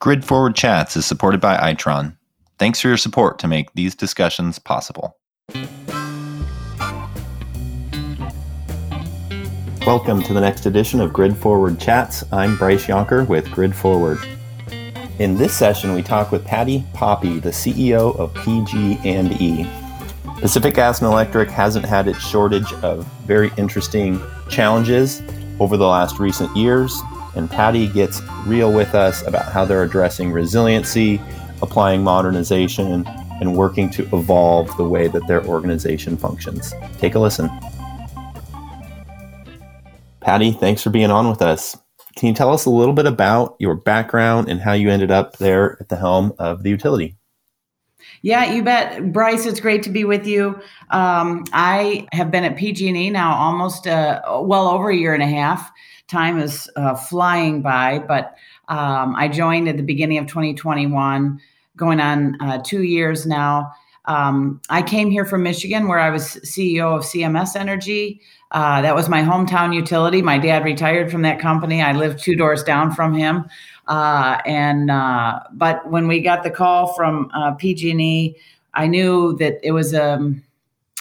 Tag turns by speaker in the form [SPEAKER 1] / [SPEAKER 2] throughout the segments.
[SPEAKER 1] Grid Forward Chats is supported by Itron. Thanks for your support to make these discussions possible. Welcome to the next edition of Grid Forward Chats. I'm Bryce Yonker with Grid Forward. In this session, we talk with Patty Poppe, the CEO of PG&E. Pacific Gas and Electric hasn't had its shortage of very interesting challenges over the last recent years, and Patty gets real with us about how they're addressing resiliency, applying modernization, and working to evolve the way that their organization functions. Take a listen. Patty, thanks for being on with us. Can you tell us a little bit about your background and how you ended up there at the helm of the utility?
[SPEAKER 2] Yeah, you bet, Bryce. It's great to be with you. Um, I have been at PG&E now almost uh, well over a year and a half. Time is uh, flying by, but um, I joined at the beginning of 2021, going on uh, two years now. Um, I came here from Michigan, where I was CEO of CMS Energy. Uh, that was my hometown utility. My dad retired from that company. I lived two doors down from him. Uh, and uh, but when we got the call from uh, PG&E, I knew that it was um,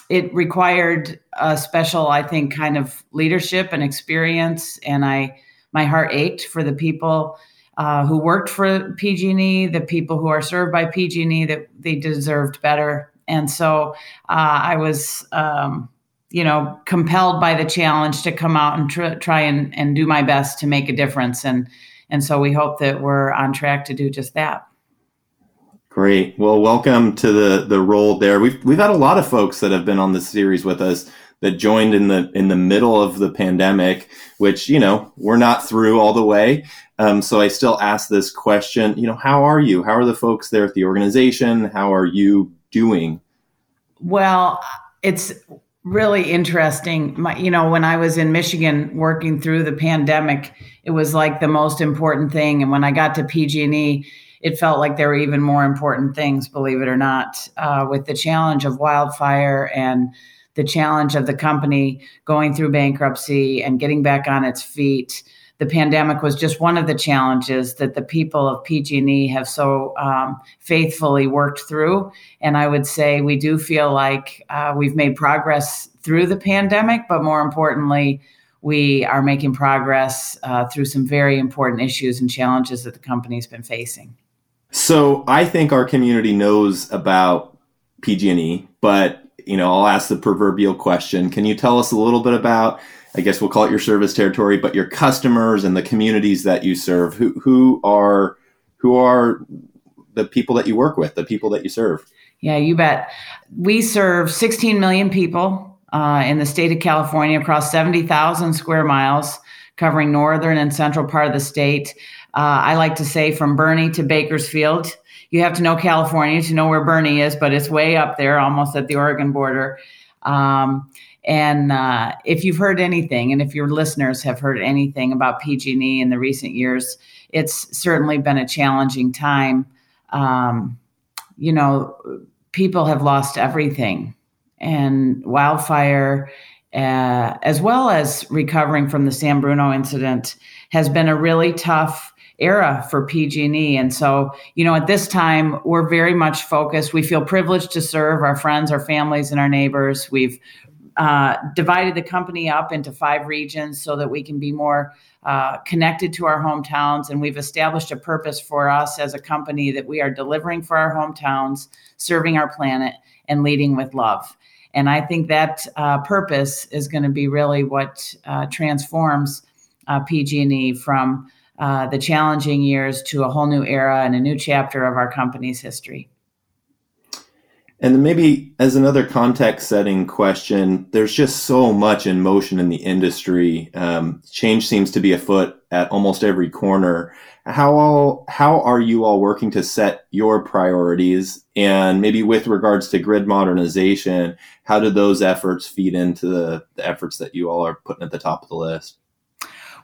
[SPEAKER 2] it required a special, I think, kind of leadership and experience. And I my heart ached for the people uh, who worked for PG&E, the people who are served by PG&E, that they deserved better. And so uh, I was. Um, you know, compelled by the challenge to come out and tr- try and, and do my best to make a difference. And and so we hope that we're on track to do just that.
[SPEAKER 1] Great. Well, welcome to the the role there. We've we've had a lot of folks that have been on this series with us that joined in the in the middle of the pandemic, which you know we're not through all the way. Um, so I still ask this question. You know, how are you? How are the folks there at the organization? How are you doing?
[SPEAKER 2] Well, it's really interesting. My, you know, when I was in Michigan working through the pandemic, it was like the most important thing. And when I got to PG&E, it felt like there were even more important things, believe it or not, uh, with the challenge of wildfire and the challenge of the company going through bankruptcy and getting back on its feet the pandemic was just one of the challenges that the people of PG&E have so um, faithfully worked through. And I would say we do feel like uh, we've made progress through the pandemic, but more importantly, we are making progress uh, through some very important issues and challenges that the company's been facing.
[SPEAKER 1] So I think our community knows about PG&E, but you know, I'll ask the proverbial question. Can you tell us a little bit about I guess we'll call it your service territory, but your customers and the communities that you serve. Who who are who are the people that you work with, the people that you serve?
[SPEAKER 2] Yeah, you bet. We serve 16 million people uh, in the state of California across 70,000 square miles, covering northern and central part of the state. Uh, I like to say from Burney to Bakersfield. You have to know California to know where Burney is, but it's way up there, almost at the Oregon border. Um, and uh, if you've heard anything, and if your listeners have heard anything about PG&E in the recent years, it's certainly been a challenging time. Um, you know, people have lost everything, and wildfire, uh, as well as recovering from the San Bruno incident, has been a really tough era for PG&E. And so, you know, at this time, we're very much focused. We feel privileged to serve our friends, our families, and our neighbors. We've uh, divided the company up into five regions so that we can be more uh, connected to our hometowns. And we've established a purpose for us as a company that we are delivering for our hometowns, serving our planet, and leading with love. And I think that uh, purpose is going to be really what uh, transforms uh, PG&E from uh, the challenging years to a whole new era and a new chapter of our company's history.
[SPEAKER 1] And then maybe as another context setting question, there's just so much in motion in the industry. Um, change seems to be afoot at almost every corner. How all, how are you all working to set your priorities? And maybe with regards to grid modernization, how do those efforts feed into the, the efforts that you all are putting at the top of the list?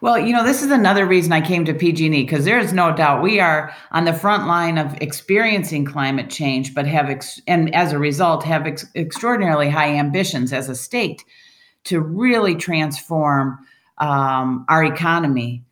[SPEAKER 2] Well, you know, this is another reason I came to PG&E because there is no doubt we are on the front line of experiencing climate change, but have ex- and as a result have ex- extraordinarily high ambitions as a state to really transform um, our economy.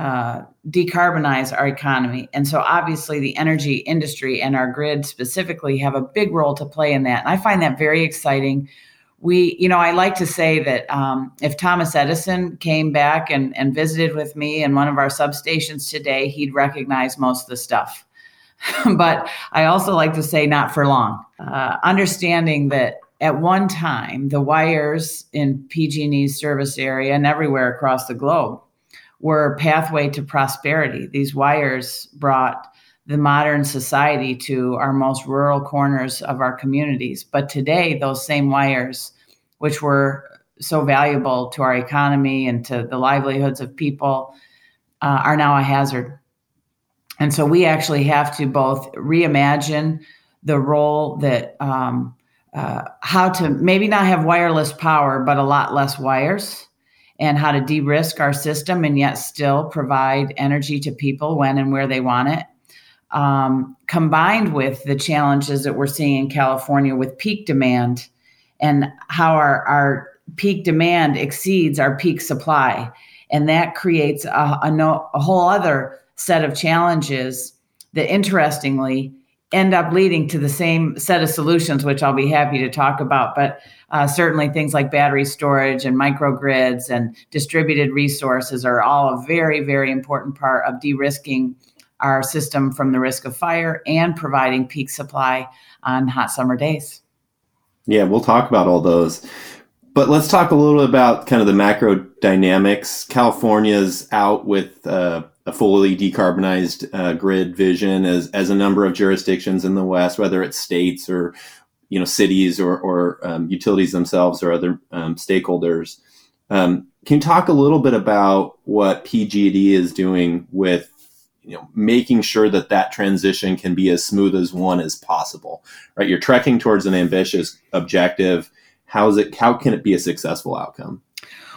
[SPEAKER 2] Uh, decarbonize our economy. And so, obviously, the energy industry and our grid specifically have a big role to play in that. And I find that very exciting. We, you know, I like to say that um, if Thomas Edison came back and, and visited with me in one of our substations today, he'd recognize most of the stuff. but I also like to say, not for long. Uh, understanding that at one time, the wires in PG&E's service area and everywhere across the globe were pathway to prosperity. These wires brought the modern society to our most rural corners of our communities. But today, those same wires, which were so valuable to our economy and to the livelihoods of people, uh, are now a hazard. And so we actually have to both reimagine the role that um, uh, how to maybe not have wireless power, but a lot less wires and how to de-risk our system and yet still provide energy to people when and where they want it. Um, combined with the challenges that we're seeing in california with peak demand and how our, our peak demand exceeds our peak supply. And that creates a, a, no, a whole other set of challenges that interestingly end up leading to the same set of solutions, which I'll be happy to talk about. But uh, certainly things like battery storage and microgrids and distributed resources are all a very, very important part of de risking our system from the risk of fire and providing peak supply on hot summer days.
[SPEAKER 1] Yeah, we'll talk about all those. But let's talk a little about kind of the macro dynamics. California's out with uh, a fully decarbonized uh, grid vision as, as a number of jurisdictions in the West, whether it's states or you know cities or, or um, utilities themselves or other um, stakeholders. Um, can you talk a little bit about what PG&E is doing with you know making sure that that transition can be as smooth as one as possible? Right, you're trekking towards an ambitious objective. How is it? How can it be a successful outcome?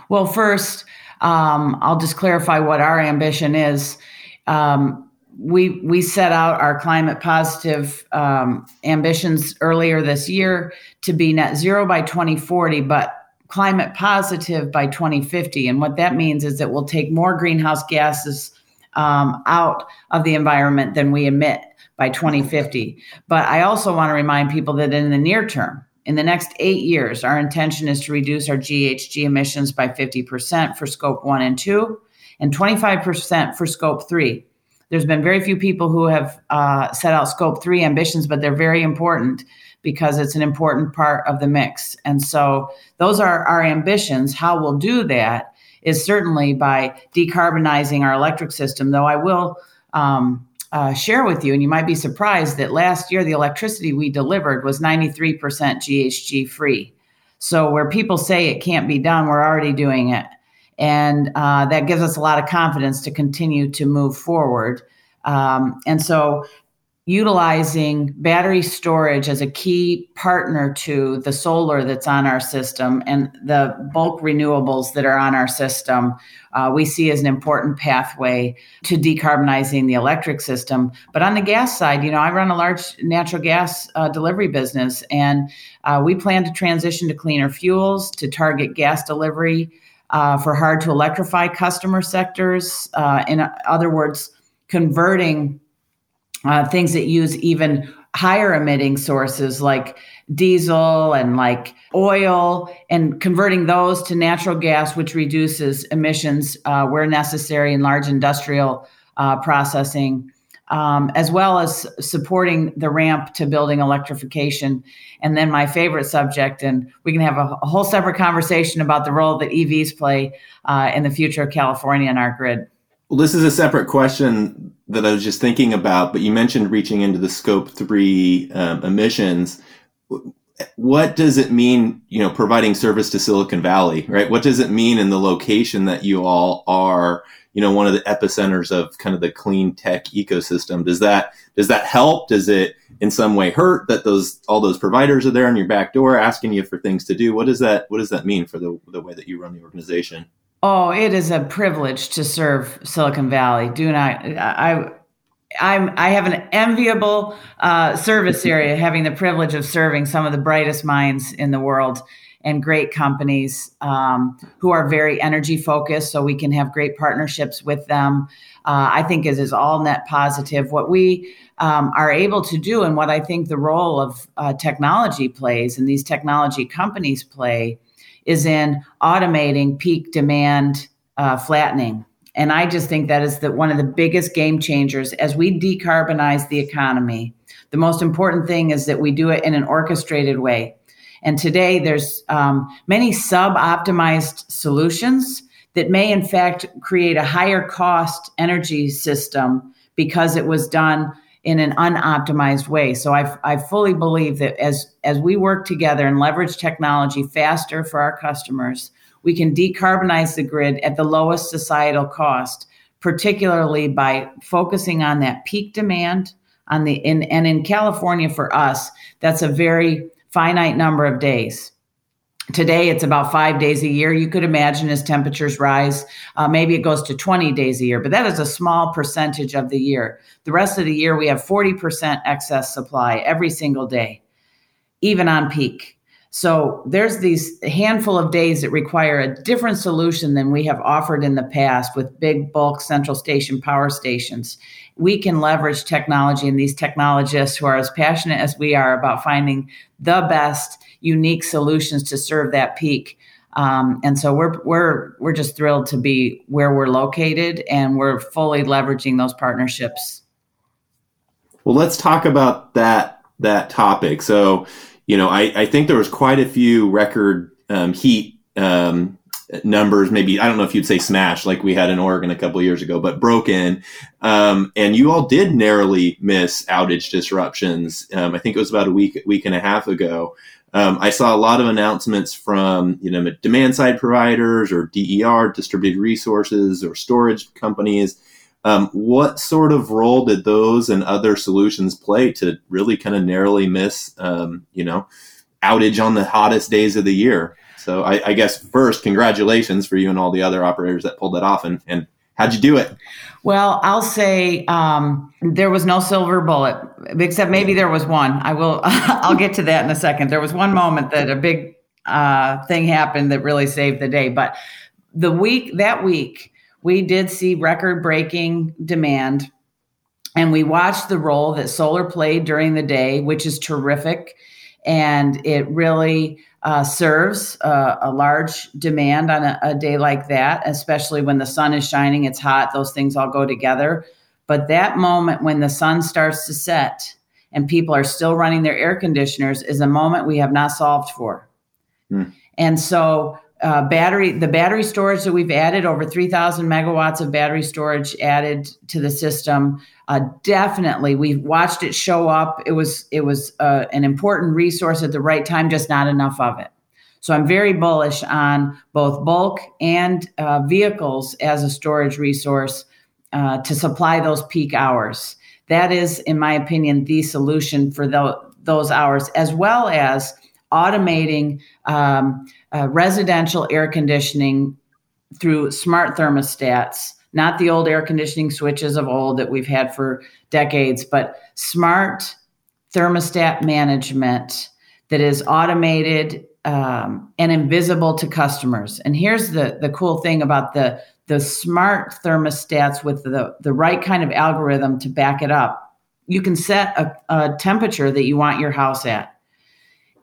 [SPEAKER 2] Well, first, um, I'll just clarify what our ambition is. Um, we we set out our climate positive um, ambitions earlier this year to be net zero by 2040, but climate positive by 2050. And what that means is that we'll take more greenhouse gases um, out of the environment than we emit by 2050. But I also want to remind people that in the near term, in the next eight years, our intention is to reduce our GHG emissions by 50% for scope one and two, and 25% for scope three. There's been very few people who have uh, set out scope three ambitions, but they're very important because it's an important part of the mix. And so those are our ambitions. How we'll do that is certainly by decarbonizing our electric system, though I will. Um, uh, share with you, and you might be surprised that last year the electricity we delivered was 93% GHG free. So, where people say it can't be done, we're already doing it. And uh, that gives us a lot of confidence to continue to move forward. Um, and so, utilizing battery storage as a key partner to the solar that's on our system and the bulk renewables that are on our system, uh, we see as an important pathway to decarbonizing the electric system. But on the gas side, you know, I run a large natural gas uh, delivery business, and uh, we plan to transition to cleaner fuels to target gas delivery uh, for hard to electrify customer sectors. Uh, in other words, converting uh, things that use even higher emitting sources like diesel and like oil and converting those to natural gas which reduces emissions uh, where necessary in large industrial uh, processing um, as well as supporting the ramp to building electrification. And then my favorite subject and we can have a, a whole separate conversation about the role that evs play uh, in the future of california and our grid
[SPEAKER 1] well, this is a separate question that I was just thinking about, but you mentioned reaching into the scope three um, emissions. What does it mean, you know, providing service to Silicon Valley, right? What does it mean in the location that you all are, you know, one of the epicenters of kind of the clean tech ecosystem? Does that does that help? Does it in some way hurt that those all those providers are there on your back door asking you for things to do? What does that what does that mean for the the way that you run the organization?
[SPEAKER 2] Oh, it is a privilege to serve Silicon Valley. Do not, I, I'm, I have an enviable uh, service area, having the privilege of serving some of the brightest minds in the world. and great companies um, who are very energy focused, so we can have great partnerships with them. Uh, I think is is all net positive. What we um, are able to do, and what I think the role of uh, technology plays, and these technology companies play, is in automating peak demand uh, flattening. And I just think that is the, one of the biggest game changers as we decarbonize the economy. The most important thing is that we do it in an orchestrated way. And today, there's um, many sub-optimized solutions that may, in fact, create a higher cost energy system because it was done in an unoptimized way. So I, I fully believe that as as we work together and leverage technology faster for our customers, we can decarbonize the grid at the lowest societal cost, particularly by focusing on that peak demand on the in and in California for us, that's a very finite number of days. Today, it's about five days a year. You could imagine as temperatures rise, uh, maybe it goes to 20 days a year, but that is a small percentage of the year. The rest of the year, we have 40% excess supply every single day, even on peak. So there's these handful of days that require a different solution than we have offered in the past with big bulk central station power stations. We can leverage technology and these technologists who are as passionate as we are about finding the best unique solutions to serve that peak. Um, and so we're we're we're just thrilled to be where we're located, and we're fully leveraging those partnerships.
[SPEAKER 1] Well, let's talk about that that topic. So, you know, I, I think there was quite a few record um, heat um, numbers. Maybe I don't know if you'd say smash like we had in Oregon a couple years ago, but broken. Um, and you all did narrowly miss outage disruptions. Um, I think it was about a week week and a half ago. Um, I saw a lot of announcements from you know demand side providers or DER, distributed resources, or storage companies. Um, what sort of role did those and other solutions play to really kind of narrowly miss um, you know outage on the hottest days of the year? So I, I, guess first, congratulations for you and all the other operators that pulled that off, and, and how'd you do it?
[SPEAKER 2] Well, I'll say um, there was no silver bullet, except maybe there was one. I will. I'll get to that in a second. There was one moment that a big uh, thing happened that really saved the day. But the week that week, we did see record-breaking demand, and we watched the role that solar played during the day, which is terrific, and it really uh, serves uh, a large demand on a, a, day like that, especially when the sun is shining, it's hot, those things all go together. But that moment when the sun starts to set and people are still running their air conditioners is a moment we have not solved for. Mm. And so, uh, battery, the battery storage that we've added, over 3,000 megawatts of battery storage added to the system, uh, definitely we've watched it show up. It was it was uh, an important resource at the right time just not enough of it. So i'm very bullish on both bulk and uh, vehicles as a storage resource uh, to supply those peak hours. That is in my opinion the solution for the, those hours as well as automating um, uh, residential air conditioning through smart thermostats not the old air conditioning switches of old that we've had for decades, but smart thermostat management that is automated um, and invisible to customers. And here's the the cool thing about the the smart thermostats with the the right kind of algorithm to back it up. You can set a, a temperature that you want your house at,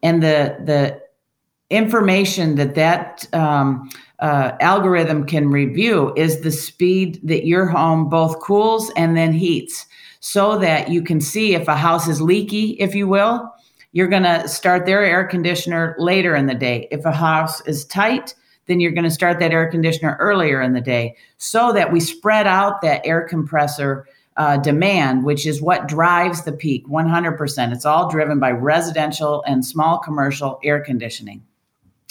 [SPEAKER 2] and the the information that that um, uh, algorithm can review is the speed that your home both cools and then heats so that you can see if a house is leaky, if you will. You're going to start their air conditioner later in the day. If a house is tight, then you're going to start that air conditioner earlier in the day so that we spread out that air compressor uh, demand, which is what drives the peak 100%. It's all driven by residential and small commercial air conditioning.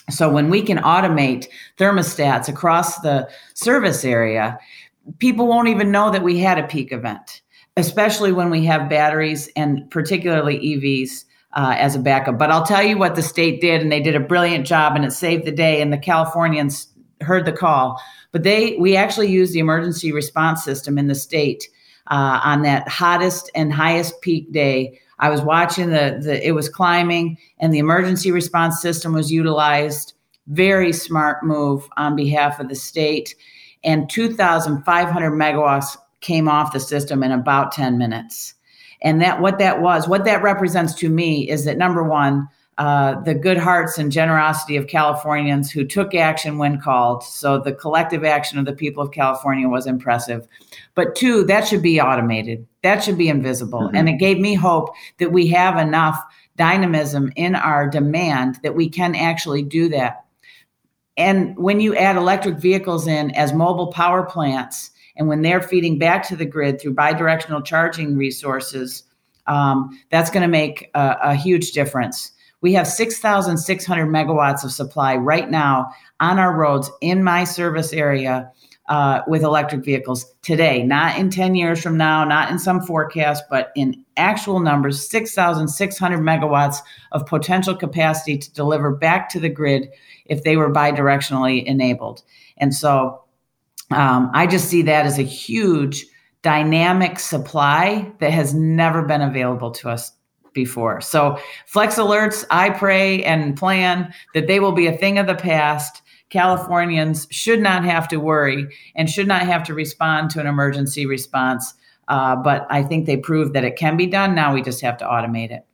[SPEAKER 2] So when we can automate thermostats across the service area, people won't even know that we had a peak event, especially when we have batteries and particularly EVs uh, as a backup. But I'll tell you what the state did, and they did a brilliant job, and it saved the day. And the Californians heard the call, but they we actually used the emergency response system in the state uh, on that hottest and highest peak day. I was watching the, the it was climbing and the emergency response system was utilized. Very smart move on behalf of the state. And 2,500 megawatts came off the system in about 10 minutes. And that what that was, what that represents to me is that number one, uh, the good hearts and generosity of Californians who took action when called. So the collective action of the people of California was impressive. But two, that should be automated. That should be invisible. Mm-hmm. And it gave me hope that we have enough dynamism in our demand that we can actually do that. And when you add electric vehicles in as mobile power plants, and when they're feeding back to the grid through bidirectional charging resources, um, that's going to make a, a huge difference. We have 6,600 megawatts of supply right now on our roads in my service area uh, with electric vehicles today, not in 10 years from now, not in some forecast, but in actual numbers 6,600 megawatts of potential capacity to deliver back to the grid if they were bidirectionally enabled. And so um, I just see that as a huge dynamic supply that has never been available to us before. So, flex alerts, I pray and plan that they will be a thing of the past. Californians should not have to worry and should not have to respond to an emergency response. Uh, but I think they proved that it can be done. Now we just have to automate it.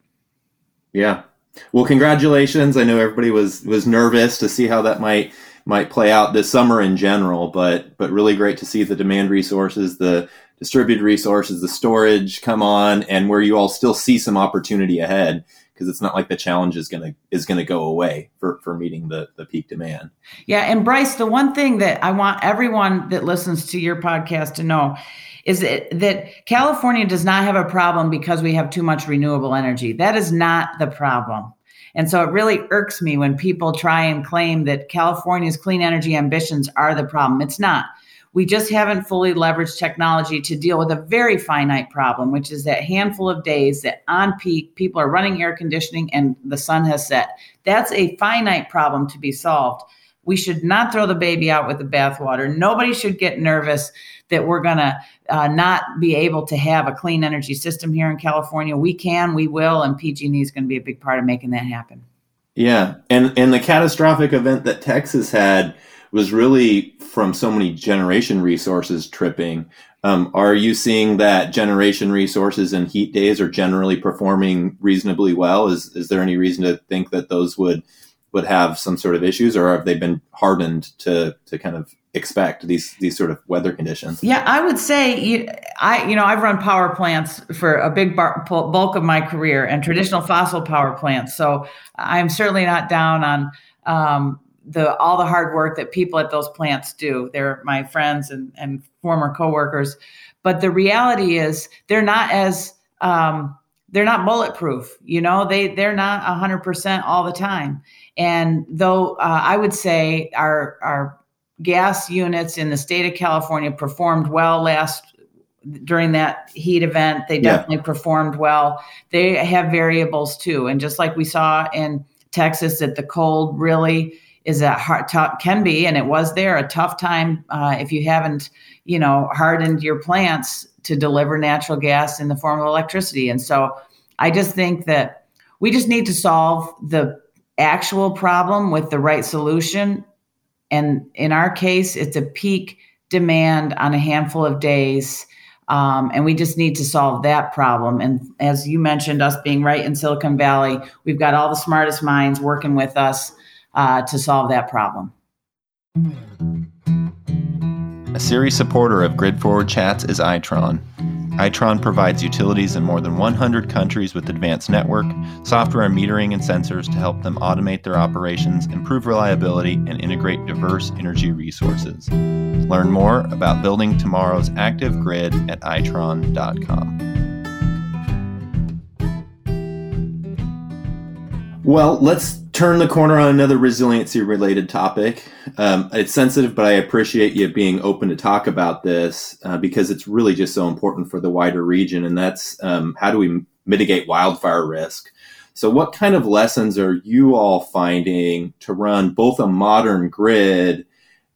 [SPEAKER 1] Yeah. Well, congratulations. I know everybody was was nervous to see how that might might play out this summer in general, but but really great to see the demand resources, the distributed resources, the storage come on, and where you all still see some opportunity ahead because it's not like the challenge is gonna is gonna go away for for meeting the the peak demand.
[SPEAKER 2] Yeah, and Bryce, the one thing that I want everyone that listens to your podcast to know is that, that California does not have a problem because we have too much renewable energy. That is not the problem. And so it really irks me when people try and claim that California's clean energy ambitions are the problem. It's not. We just haven't fully leveraged technology to deal with a very finite problem, which is that handful of days that on peak people are running air conditioning and the sun has set. That's a finite problem to be solved. We should not throw the baby out with the bathwater. Nobody should get nervous that we're going to uh, not be able to have a clean energy system here in California. We can, we will, and PG&E is going to be a big part of making that happen.
[SPEAKER 1] Yeah, and and the catastrophic event that Texas had was really from so many generation resources tripping. Um, are you seeing that generation resources and heat days are generally performing reasonably well? Is is there any reason to think that those would would have some sort of issues, or have they been hardened to to kind of expect these these sort of weather conditions?
[SPEAKER 2] Yeah, I would say you, I you know I've run power plants for a big bar, bulk of my career and traditional fossil power plants, so I'm certainly not down on um, the all the hard work that people at those plants do. They're my friends and, and former coworkers, but the reality is they're not as um, they're not bulletproof. You know, they they're not hundred percent all the time. And though uh, I would say our our gas units in the state of California performed well last during that heat event. They definitely yeah. performed well. They have variables too, and just like we saw in Texas, that the cold really is a hard tough can be and it was there a tough time uh, if you haven't you know hardened your plants to deliver natural gas in the form of electricity. And so i just think that we just need to solve the actual problem with the right solution. And in our case it's a peak demand on a handful of days um, and we just need to solve that problem. And as you mentioned, us being right in Silicon Valley, we've got all the smartest minds working with us uh, to solve that problem.
[SPEAKER 1] A series supporter of Grid Forward Chats is Itron. Itron provides utilities in more than 100 countries with advanced network, software metering, and sensors to help them automate their operations, improve reliability, and integrate diverse energy resources. Learn more about building tomorrow's active grid at itron.com. Well, let's turn the corner on another resiliency related topic. Um, it's sensitive, but I appreciate you being open to talk about this uh, because it's really just so important for the wider region. And that's um, how do we mitigate wildfire risk? So, what kind of lessons are you all finding to run both a modern grid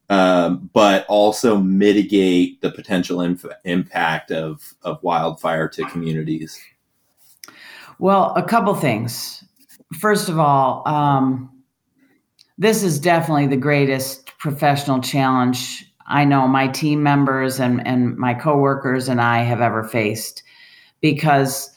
[SPEAKER 1] um, but also mitigate the potential inf- impact of, of wildfire to communities?
[SPEAKER 2] Well, a couple things. First of all, um, this is definitely the greatest professional challenge I know my team members and, and my coworkers and I have ever faced because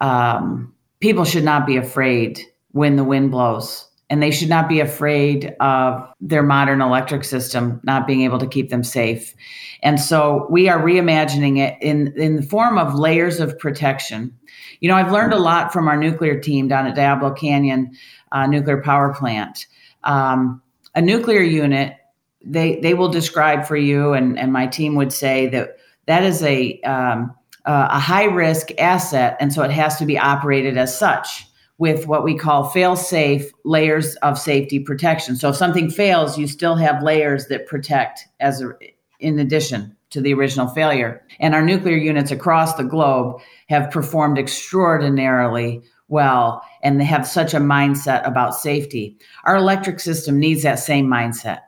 [SPEAKER 2] um, people should not be afraid when the wind blows and they should not be afraid of their modern electric system not being able to keep them safe. And so we are reimagining it in, in the form of layers of protection. You know, I've learned a lot from our nuclear team down at Diablo Canyon uh, Nuclear Power Plant. Um, a nuclear unit, they they will describe for you, and and my team would say that that is a um, a high risk asset, and so it has to be operated as such with what we call fail safe layers of safety protection. So if something fails, you still have layers that protect as a, in addition to the original failure. And our nuclear units across the globe have performed extraordinarily well and they have such a mindset about safety. Our electric system needs that same mindset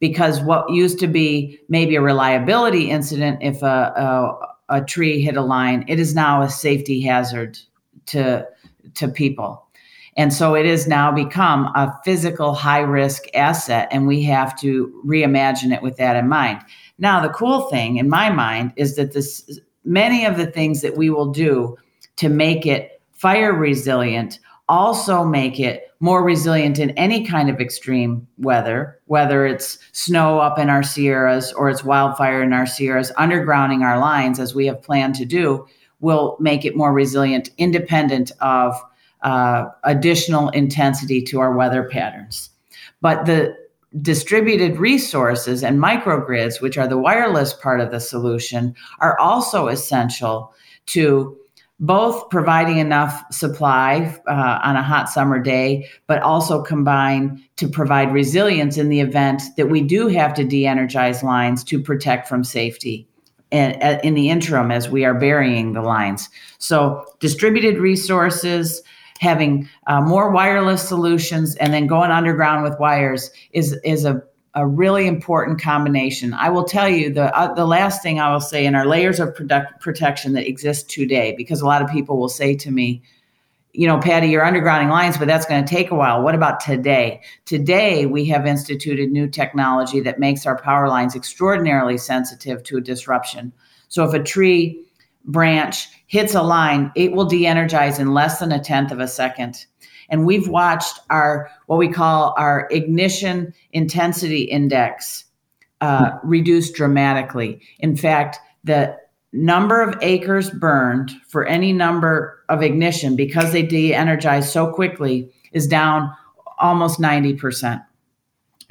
[SPEAKER 2] because what used to be maybe a reliability incident if a, a, a tree hit a line, it is now a safety hazard to to people. And so it has now become a physical high risk asset, and we have to reimagine it with that in mind. Now, the cool thing in my mind is that this many of the things that we will do to make it fire resilient also make it more resilient in any kind of extreme weather, whether it's snow up in our Sierras or it's wildfire in our Sierras, undergrounding our lines as we have planned to do will make it more resilient, independent of uh, additional intensity to our weather patterns. But the distributed resources and microgrids, which are the wireless part of the solution, are also essential to both providing enough supply uh, on a hot summer day, but also combine to provide resilience in the event that we do have to de energize lines to protect from safety in the interim as we are burying the lines. So, distributed resources, having uh, more wireless solutions, and then going underground with wires is is a a really important combination. I will tell you the uh, the last thing I will say in our layers of product protection that exist today, because a lot of people will say to me, you know, Patty, you're undergrounding lines, but that's going to take a while. What about today? Today, we have instituted new technology that makes our power lines extraordinarily sensitive to a disruption. So if a tree branch hits a line, it will de energize in less than a tenth of a second. And we've watched our, what we call our ignition intensity index uh, reduce dramatically. In fact, the number of acres burned for any number of ignition because they de-energize so quickly is down almost 90%.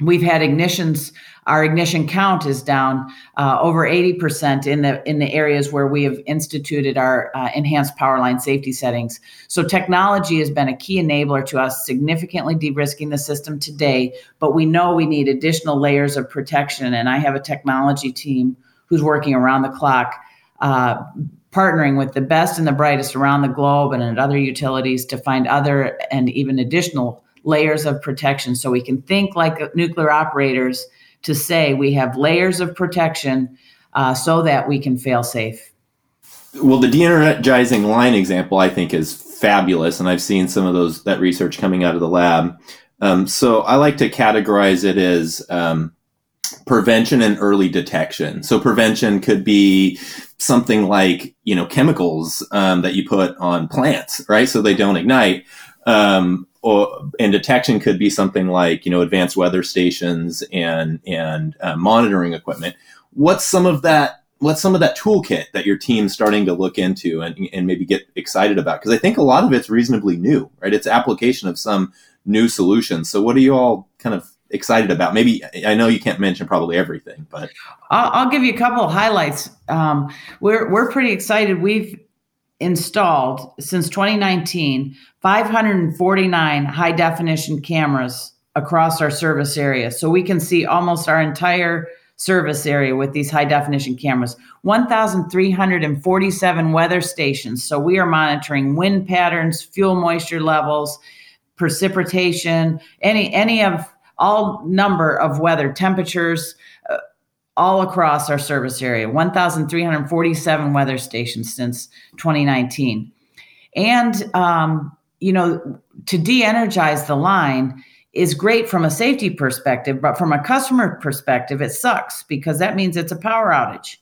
[SPEAKER 2] We've had ignitions our ignition count is down uh, over 80% in the in the areas where we have instituted our uh, enhanced power line safety settings. So technology has been a key enabler to us significantly de-risking the system today, but we know we need additional layers of protection and I have a technology team who's working around the clock uh, partnering with the best and the brightest around the globe and at other utilities to find other and even additional layers of protection so we can think like nuclear operators to say we have layers of protection uh, so that we can fail safe.
[SPEAKER 1] Well, the de-energizing line example I think is fabulous, and I've seen some of those that research coming out of the lab. Um, so I like to categorize it as um, prevention and early detection. So prevention could be something like you know chemicals um, that you put on plants, right? So they don't ignite. Um, or, and detection could be something like you know advanced weather stations and and uh, monitoring equipment. What's some of that? What's some of that toolkit that your team's starting to look into and, and maybe get excited about? Because I think a lot of it's reasonably new, right? It's application of some new solutions. So what are you all kind of excited about? Maybe I know you can't mention probably everything, but
[SPEAKER 2] I'll, I'll give you a couple of highlights. Um, we're we're pretty excited. We've installed since 2019 549 high definition cameras across our service area. So we can see almost our entire service area with these high definition cameras. 1,347 weather stations. So we are monitoring wind patterns, fuel moisture levels, precipitation, any any of all number of weather temperatures uh, all across our service area. 1347 weather stations since 2019 and um, you know to de-energize the line is great from a safety perspective but from a customer perspective it sucks because that means it's a power outage.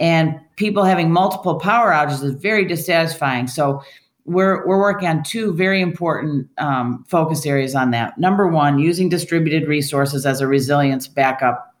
[SPEAKER 2] And people having multiple power outages is very dissatisfying. So we're we're working on two very important um, focus areas on that. Number one, using distributed resources as a resilience backup,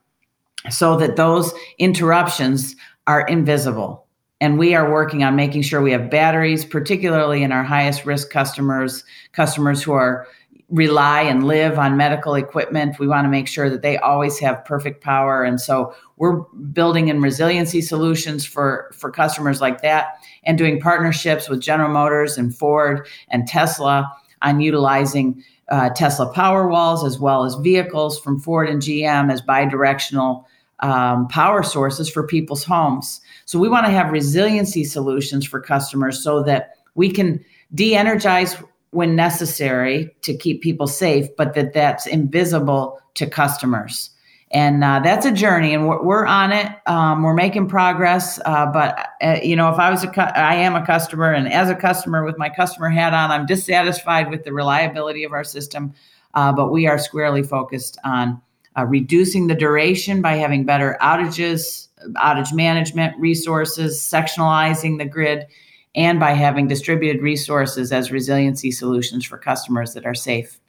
[SPEAKER 2] so that those interruptions are invisible. And we are working on making sure we have batteries, particularly in our highest risk customers, customers who are rely and live on medical equipment. We want to make sure that they always have perfect power. And so we're building in resiliency solutions for, for customers like that and doing partnerships with General Motors and Ford and Tesla on utilizing uh, Tesla power walls as well as vehicles from Ford and GM as bidirectional um, power sources for people's homes. So we want to have resiliency solutions for customers so that we can de-energize when necessary to keep people safe, but that that's invisible to customers. And uh, that's a journey, and we're, we're on it. Um, we're making progress. Uh, but uh, you know, if I was a, cu- I am a customer, and as a customer with my customer hat on, I'm dissatisfied with the reliability of our system. Uh, but we are squarely focused on uh, reducing the duration by having better outages, outage management resources, sectionalizing the grid, and by having distributed resources as resiliency solutions for customers that are safe.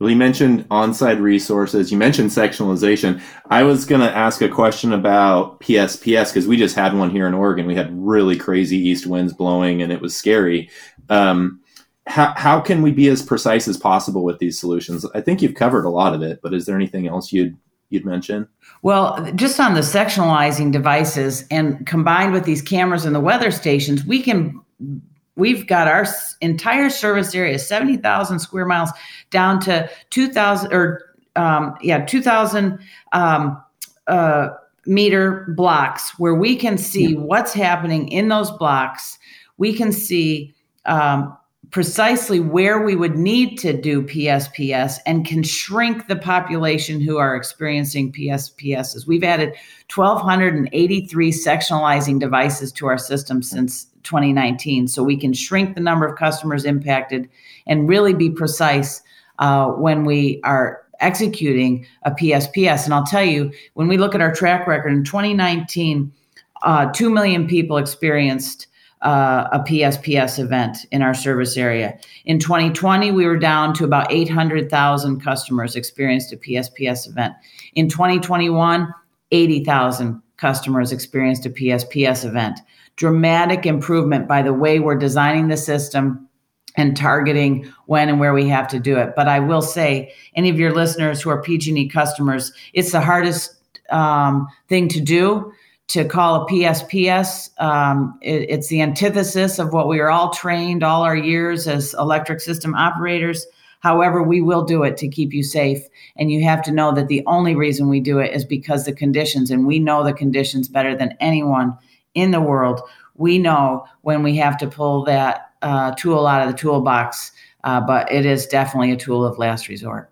[SPEAKER 1] Well, you mentioned on-site resources. You mentioned sectionalization. I was going to ask a question about PSPS because we just had one here in Oregon. We had really crazy east winds blowing, and it was scary. Um, how, how can we be as precise as possible with these solutions? I think you've covered a lot of it, but is there anything else you'd you'd mention?
[SPEAKER 2] Well, just on the sectionalizing devices and combined with these cameras and the weather stations, we can we've got our entire service area 70,000 square miles down to 2,000 or um, yeah 2,000 um, uh, meter blocks where we can see yeah. what's happening in those blocks. We can see um, precisely where we would need to do PSPS and can shrink the population who are experiencing PSPSs. We've added 1,283 sectionalizing devices to our system since 2019, so we can shrink the number of customers impacted and really be precise uh, when we are executing a PSPS. And I'll tell you, when we look at our track record in 2019, uh, 2 million people experienced uh, a PSPS event in our service area. In 2020, we were down to about 800,000 customers experienced a PSPS event. In 2021, 80,000 customers experienced a PSPS event. Dramatic improvement by the way we're designing the system and targeting when and where we have to do it. But I will say, any of your listeners who are PG&E customers, it's the hardest um, thing to do to call a PSPS. Um, it, it's the antithesis of what we are all trained all our years as electric system operators. However, we will do it to keep you safe. And you have to know that the only reason we do it is because the conditions, and we know the conditions better than anyone in the world. We know when we have to pull that uh, tool out of the toolbox, uh, but it is definitely a tool of last resort.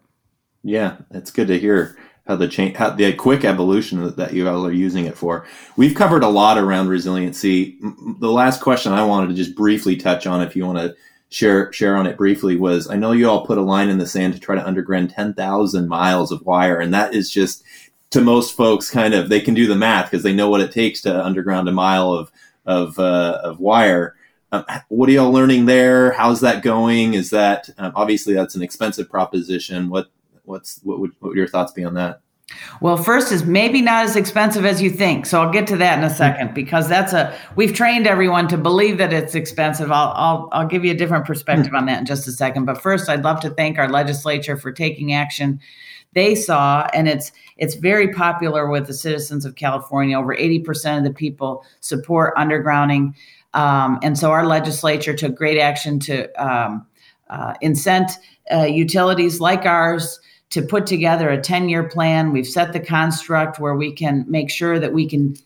[SPEAKER 1] Yeah, it's good to hear how the change, how the quick evolution that you all are using it for. We've covered a lot around resiliency. The last question I wanted to just briefly touch on, if you want to share share on it briefly, was I know you all put a line in the sand to try to underground ten thousand miles of wire, and that is just to most folks kind of they can do the math because they know what it takes to underground a mile of of uh, of wire. Um, what are y'all learning there? How's that going? Is that um, obviously that's an expensive proposition? What what's what would, what would your thoughts be on that?
[SPEAKER 2] Well, first is maybe not as expensive as you think. So I'll get to that in a second because that's a we've trained everyone to believe that it's expensive. I'll I'll I'll give you a different perspective on that in just a second. But first, I'd love to thank our legislature for taking action. They saw, and it's it's very popular with the citizens of California. Over 80% of the people support undergrounding. Um, and so our legislature took great action to um, uh, incent uh, utilities like ours to put together a 10 year plan. We've set the construct where we can make sure that we can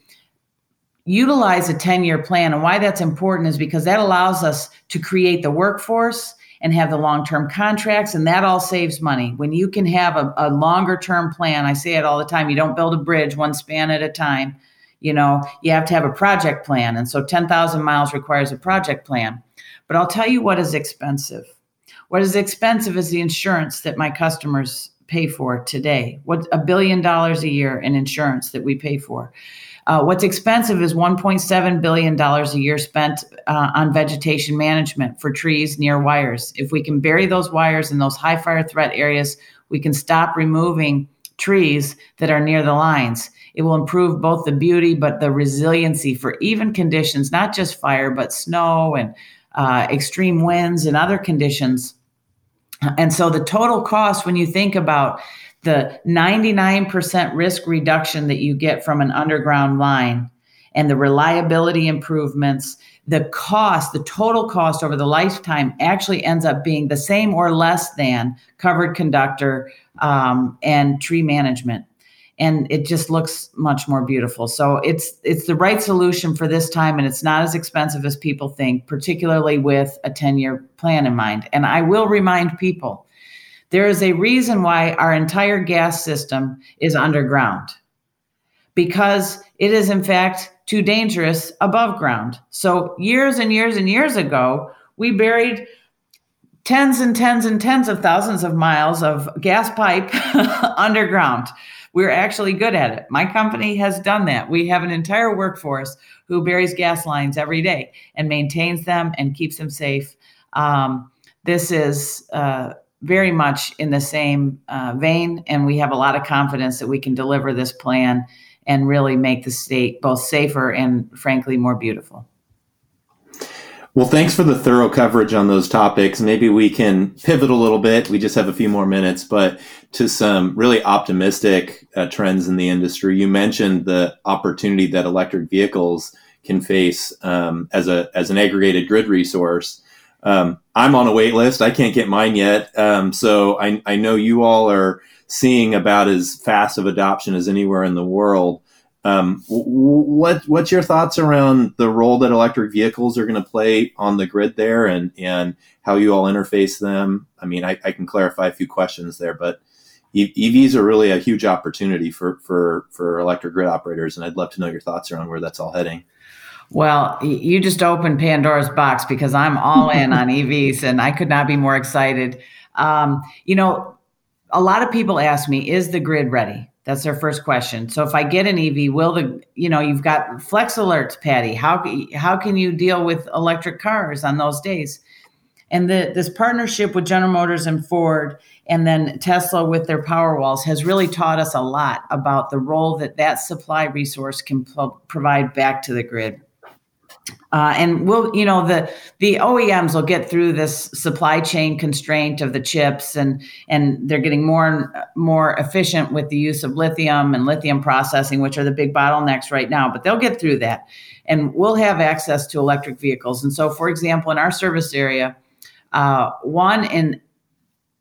[SPEAKER 2] utilize a 10 year plan. And why that's important is because that allows us to create the workforce and have the long term contracts, and that all saves money. When you can have a, a longer term plan, I say it all the time you don't build a bridge one span at a time. You know, you have to have a project plan. And so 10,000 miles requires a project plan. But I'll tell you what is expensive. What is expensive is the insurance that my customers pay for today. What a billion dollars a year in insurance that we pay for. Uh, what's expensive is $1.7 billion a year spent uh, on vegetation management for trees near wires. If we can bury those wires in those high fire threat areas, we can stop removing trees that are near the lines. It will improve both the beauty but the resiliency for even conditions, not just fire, but snow and uh, extreme winds and other conditions. And so the total cost, when you think about the 99% risk reduction that you get from an underground line and the reliability improvements, the cost, the total cost over the lifetime actually ends up being the same or less than covered conductor um, and tree management. And it just looks much more beautiful. So it's it's the right solution for this time, and it's not as expensive as people think, particularly with a 10-year plan in mind. And I will remind people there is a reason why our entire gas system is underground because it is, in fact, too dangerous above ground. So, years and years and years ago, we buried tens and tens and tens of thousands of miles of gas pipe underground. We're actually good at it. My company has done that. We have an entire workforce who buries gas lines every day and maintains them and keeps them safe. Um, this is uh, very much in the same uh, vein, and we have a lot of confidence that we can deliver this plan and really make the state both safer and, frankly, more beautiful.
[SPEAKER 1] Well, thanks for the thorough coverage on those topics. Maybe we can pivot a little bit. We just have a few more minutes, but to some really optimistic uh, trends in the industry. You mentioned the opportunity that electric vehicles can face um, as a as an aggregated grid resource. Um, I'm on a wait list. I can't get mine yet. Um, so I, I know you all are seeing about as fast of adoption as anywhere in the world. Um, what what's your thoughts around the role that electric vehicles are going to play on the grid there, and and how you all interface them? I mean, I, I can clarify a few questions there, but EVs are really a huge opportunity for for for electric grid operators, and I'd love to know your thoughts around where that's all heading.
[SPEAKER 2] Well, you just opened Pandora's box because I'm all in on EVs and I could not be more excited. Um, you know, a lot of people ask me, is the grid ready? That's their first question. So if I get an EV, will the, you know, you've got flex alerts, Patti. How, how can you deal with electric cars on those days? And the, this partnership with General Motors and Ford and then Tesla with their Powerwalls has really taught us a lot about the role that that supply resource can pro- provide back to the grid. Uh, and we'll, you know, the the OEMs will get through this supply chain constraint of the chips, and and they're getting more and more efficient with the use of lithium and lithium processing, which are the big bottlenecks right now. But they'll get through that, and we'll have access to electric vehicles. And so, for example, in our service area, uh, one in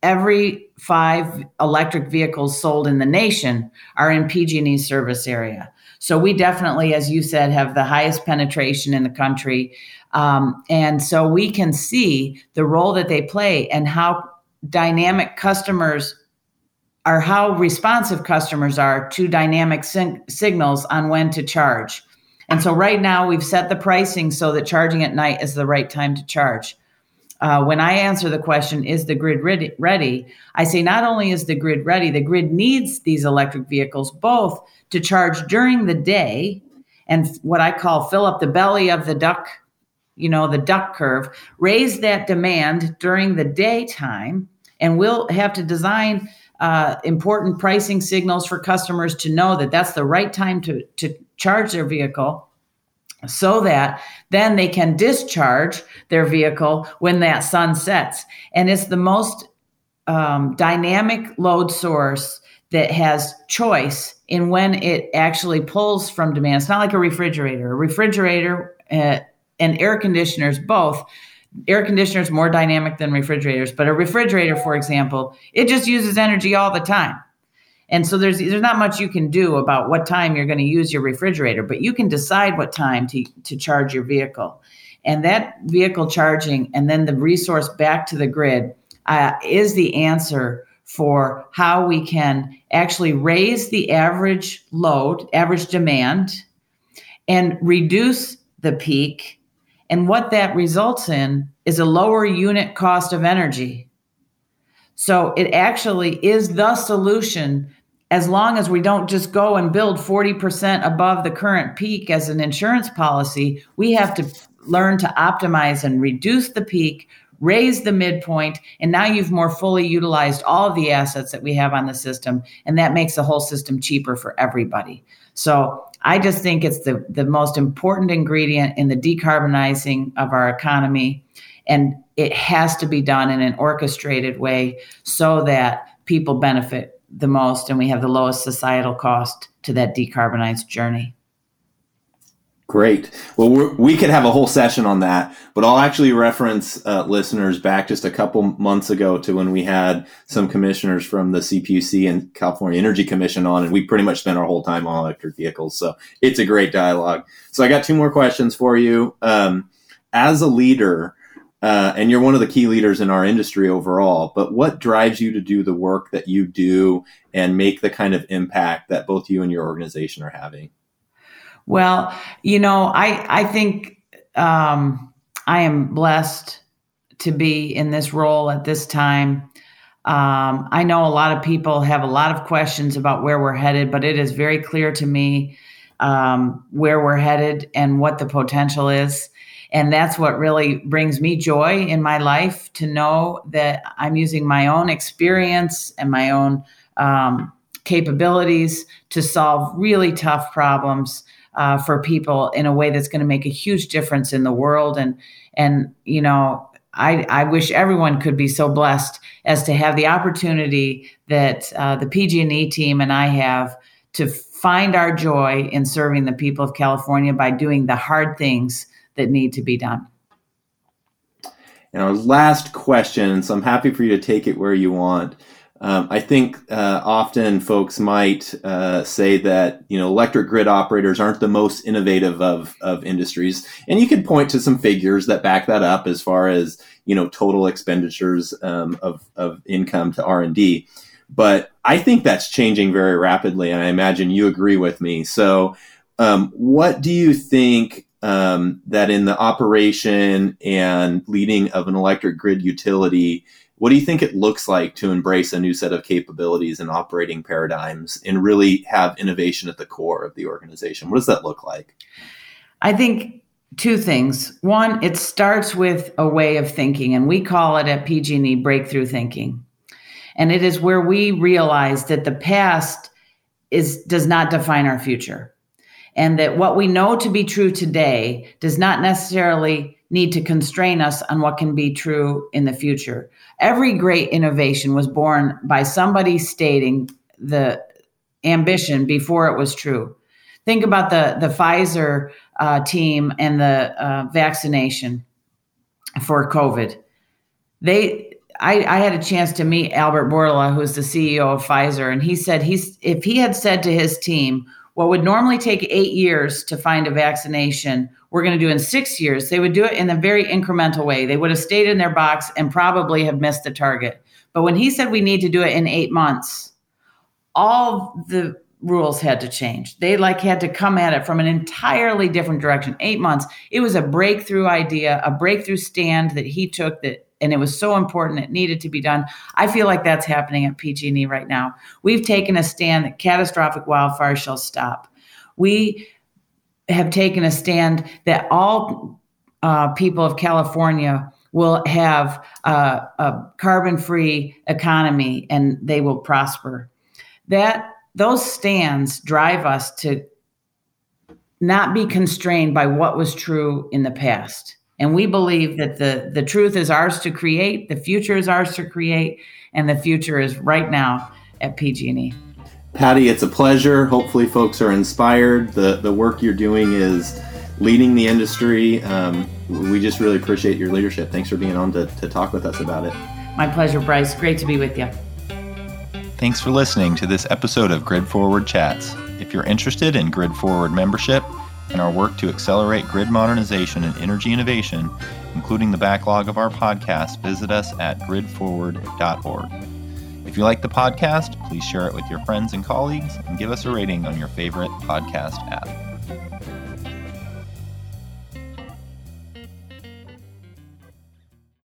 [SPEAKER 2] every five electric vehicles sold in the nation are in PG&E service area. So we definitely, as you said, have the highest penetration in the country. Um, and so we can see the role that they play and how dynamic customers are, how responsive customers are to dynamic signals on when to charge. And so right now we've set the pricing so that charging at night is the right time to charge. Uh, when I answer the question, is the grid ready? I say not only is the grid ready, the grid needs these electric vehicles both to charge during the day and what I call fill up the belly of the duck, you know, the duck curve, raise that demand during the daytime. And we'll have to design uh, important pricing signals for customers to know that that's the right time to, to charge their vehicle so that then they can discharge their vehicle when that sun sets. And it's the most um, dynamic load source that has choice in when it actually pulls from demand. It's not like a refrigerator. A refrigerator uh, and air conditioners both. Air conditioners more dynamic than refrigerators, but a refrigerator, for example, it just uses energy all the time. And so there's there's not much you can do about what time you're going to use your refrigerator, but you can decide what time to, to charge your vehicle. And that vehicle charging and then the resource back to the grid uh, is the answer for how we can actually raise the average load, average demand, and reduce the peak. And what that results in is a lower unit cost of energy. So it actually is the solution as long as we don't just go and build 40% above the current peak as an insurance policy. We have to learn to optimize and reduce the peak, raise the midpoint, and now you've more fully utilized all of the assets that we have on the system. And that makes the whole system cheaper for everybody. So I just think it's the, the most important ingredient in the decarbonizing of our economy. And it has to be done in an orchestrated way so that people benefit the most and we have the lowest societal cost to that decarbonized journey.
[SPEAKER 1] Great. Well, we could have a whole session on that, but I'll actually reference uh, listeners back just a couple months ago to when we had some commissioners from the CPUC and California Energy Commission on, and we pretty much spent our whole time on electric vehicles. So it's a great dialogue. So I got two more questions for you. Um, as a leader, uh, and you're one of the key leaders in our industry overall. But what drives you to do the work that you do and make the kind of impact that both you and your organization are having?
[SPEAKER 2] Well, you know, I I think um, I am blessed to be in this role at this time. Um, I know a lot of people have a lot of questions about where we're headed, but it is very clear to me um, where we're headed and what the potential is. And that's what really brings me joy in my life to know that I'm using my own experience and my own um, capabilities to solve really tough problems uh, for people in a way that's going to make a huge difference in the world. And and you know, I, I wish everyone could be so blessed as to have the opportunity that uh, the PG&E team and I have to find our joy in serving the people of California by doing the hard things that need to be done.
[SPEAKER 1] And our last question, so I'm happy for you to take it where you want. Um, I think uh, often folks might uh, say that you know electric grid operators aren't the most innovative of, of industries, and you could point to some figures that back that up as far as you know total expenditures um, of of income to R and D. But I think that's changing very rapidly, and I imagine you agree with me. So, um, what do you think um, that in the operation and leading of an electric grid utility, what do you think it looks like to embrace a new set of capabilities and operating paradigms and really have innovation at the core of the organization? What does that look like?
[SPEAKER 2] I think two things. One, it starts with a way of thinking, and we call it at PG&E breakthrough thinking. And it is where we realize that the past is does not define our future and that what we know to be true today does not necessarily need to constrain us on what can be true in the future. Every great innovation was born by somebody stating the ambition before it was true. Think about the the Pfizer uh, team and the uh, vaccination for COVID. They, I, I, had a chance to meet Albert Bourla, who's the CEO of Pfizer, and he said he's if he had said to his team, what would normally take eight years to find a vaccination, we're going to do in six years. They would do it in a very incremental way. They would have stayed in their box and probably have missed the target. But when he said we need to do it in eight months, all the rules had to change. They like had to come at it from an entirely different direction. Eight months. It was a breakthrough idea, a breakthrough stand that he took that and it was so important it needed to be done. I feel like that's happening at pg&e right now. We've taken a stand that catastrophic wildfires shall stop. We have taken a stand that all uh, people of california will have uh, a carbon-free economy and they will prosper. That those stands drive us to not be constrained by what was true in the past and we believe that the, the truth is ours to create, the future is ours to create, and the future is right now at PG&E.
[SPEAKER 1] Patti, it's a pleasure. Hopefully, folks are inspired. The, the work you're doing is leading the industry. Um, we just really appreciate your leadership. Thanks for being on to, to talk with us about it.
[SPEAKER 2] My pleasure, Bryce. Great to be with you.
[SPEAKER 1] Thanks for listening to this episode of Grid Forward Chats. If you're interested in Grid Forward membership, In our work to accelerate grid modernization and energy innovation, including the backlog of our podcast, visit us at gridforward.org. If you like the podcast, please share it with your friends and colleagues and give us a rating on your favorite podcast app.